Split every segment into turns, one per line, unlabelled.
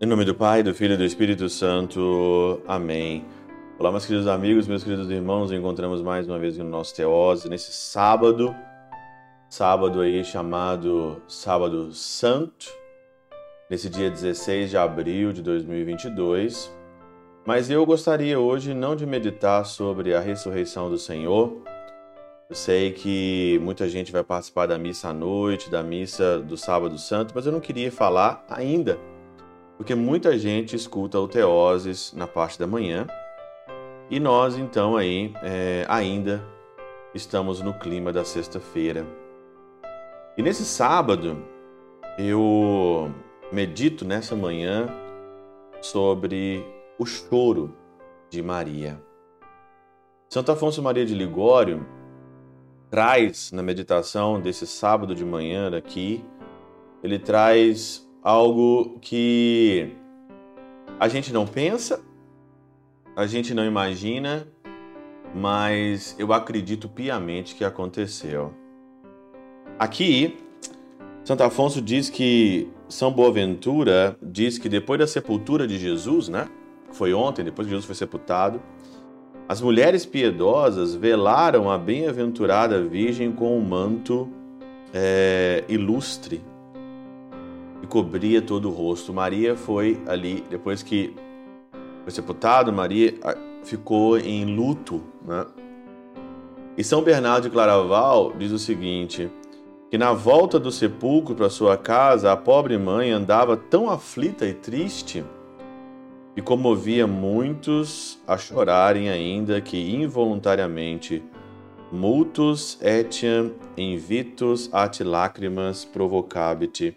Em nome do Pai, do Filho e do Espírito Santo. Amém. Olá, meus queridos amigos, meus queridos irmãos, encontramos mais uma vez no nosso Teose, nesse sábado, sábado aí chamado Sábado Santo, nesse dia 16 de abril de 2022. Mas eu gostaria hoje não de meditar sobre a ressurreição do Senhor. Eu sei que muita gente vai participar da missa à noite, da missa do Sábado Santo, mas eu não queria falar ainda porque muita gente escuta o Teoses na parte da manhã e nós então aí é, ainda estamos no clima da sexta-feira. E nesse sábado eu medito nessa manhã sobre o choro de Maria. Santo Afonso Maria de Ligório traz na meditação desse sábado de manhã aqui, ele traz algo que a gente não pensa, a gente não imagina, mas eu acredito piamente que aconteceu. Aqui, Santo Afonso diz que São Boaventura diz que depois da sepultura de Jesus, né? Foi ontem, depois que Jesus foi sepultado, as mulheres piedosas velaram a bem-aventurada Virgem com um manto é, ilustre e cobria todo o rosto. Maria foi ali, depois que foi sepultado, Maria ah, ficou em luto. Né? E São Bernardo de Claraval diz o seguinte: que na volta do sepulcro para sua casa, a pobre mãe andava tão aflita e triste e comovia muitos a chorarem ainda que involuntariamente multus etiam invitus at lacrimas provocabit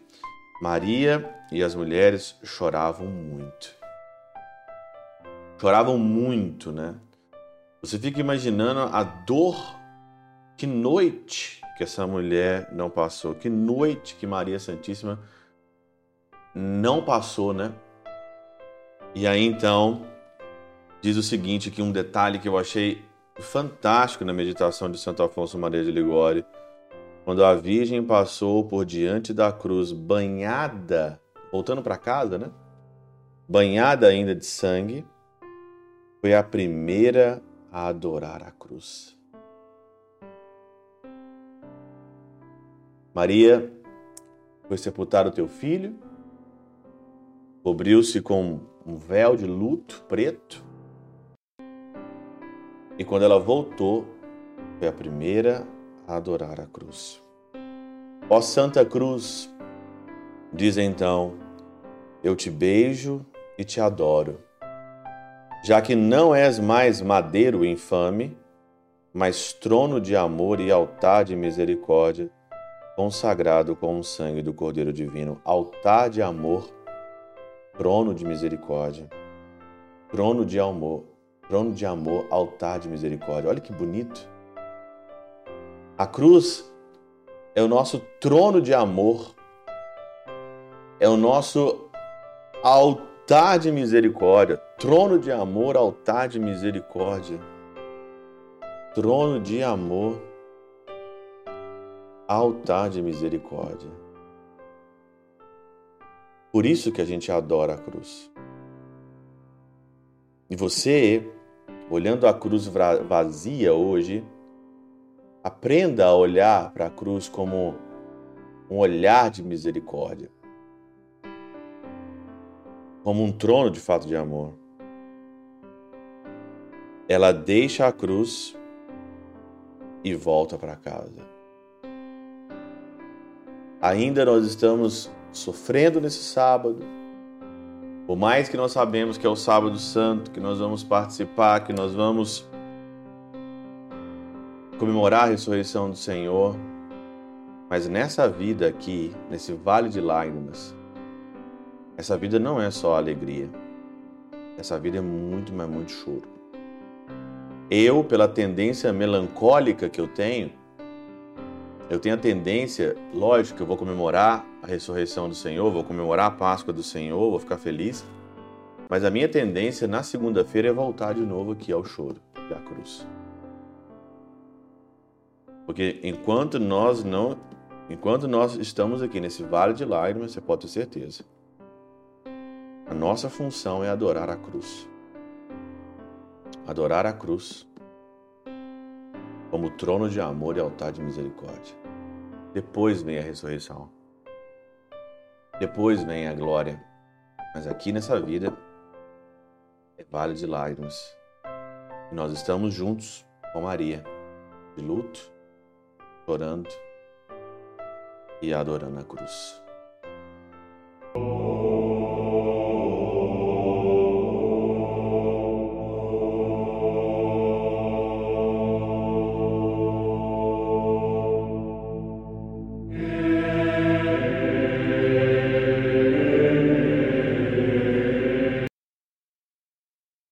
Maria e as mulheres choravam muito. Choravam muito, né? Você fica imaginando a dor, que noite que essa mulher não passou, que noite que Maria Santíssima não passou, né? E aí então diz o seguinte, que um detalhe que eu achei fantástico na meditação de Santo Afonso Maria de Ligório quando a Virgem passou por diante da cruz banhada, voltando para casa, né? Banhada ainda de sangue, foi a primeira a adorar a cruz. Maria foi sepultar o teu filho, cobriu-se com um véu de luto preto, e quando ela voltou, foi a primeira a adorar a cruz. Ó Santa Cruz, diz então, eu te beijo e te adoro, já que não és mais madeiro infame, mas trono de amor e altar de misericórdia, consagrado com o sangue do Cordeiro Divino, altar de amor, trono de misericórdia, trono de amor, trono de amor, altar de misericórdia. Olha que bonito. A cruz é o nosso trono de amor, é o nosso altar de misericórdia. Trono de amor, altar de misericórdia. Trono de amor, altar de misericórdia. Por isso que a gente adora a cruz. E você, olhando a cruz vazia hoje, Aprenda a olhar para a cruz como um olhar de misericórdia, como um trono de fato de amor. Ela deixa a cruz e volta para casa. Ainda nós estamos sofrendo nesse sábado, por mais que nós sabemos que é o sábado santo, que nós vamos participar, que nós vamos comemorar a ressurreição do Senhor, mas nessa vida aqui, nesse vale de lágrimas, essa vida não é só alegria. Essa vida é muito, mas muito choro. Eu, pela tendência melancólica que eu tenho, eu tenho a tendência, lógico, que eu vou comemorar a ressurreição do Senhor, vou comemorar a Páscoa do Senhor, vou ficar feliz, mas a minha tendência na segunda-feira é voltar de novo aqui ao choro e à cruz. Porque enquanto nós não, enquanto nós estamos aqui nesse vale de lágrimas, você pode ter certeza. A nossa função é adorar a cruz. Adorar a cruz como trono de amor e altar de misericórdia. Depois vem a ressurreição. Depois vem a glória. Mas aqui nessa vida é vale de lágrimas. E nós estamos juntos com Maria, de luto, chorando e adorando a cruz.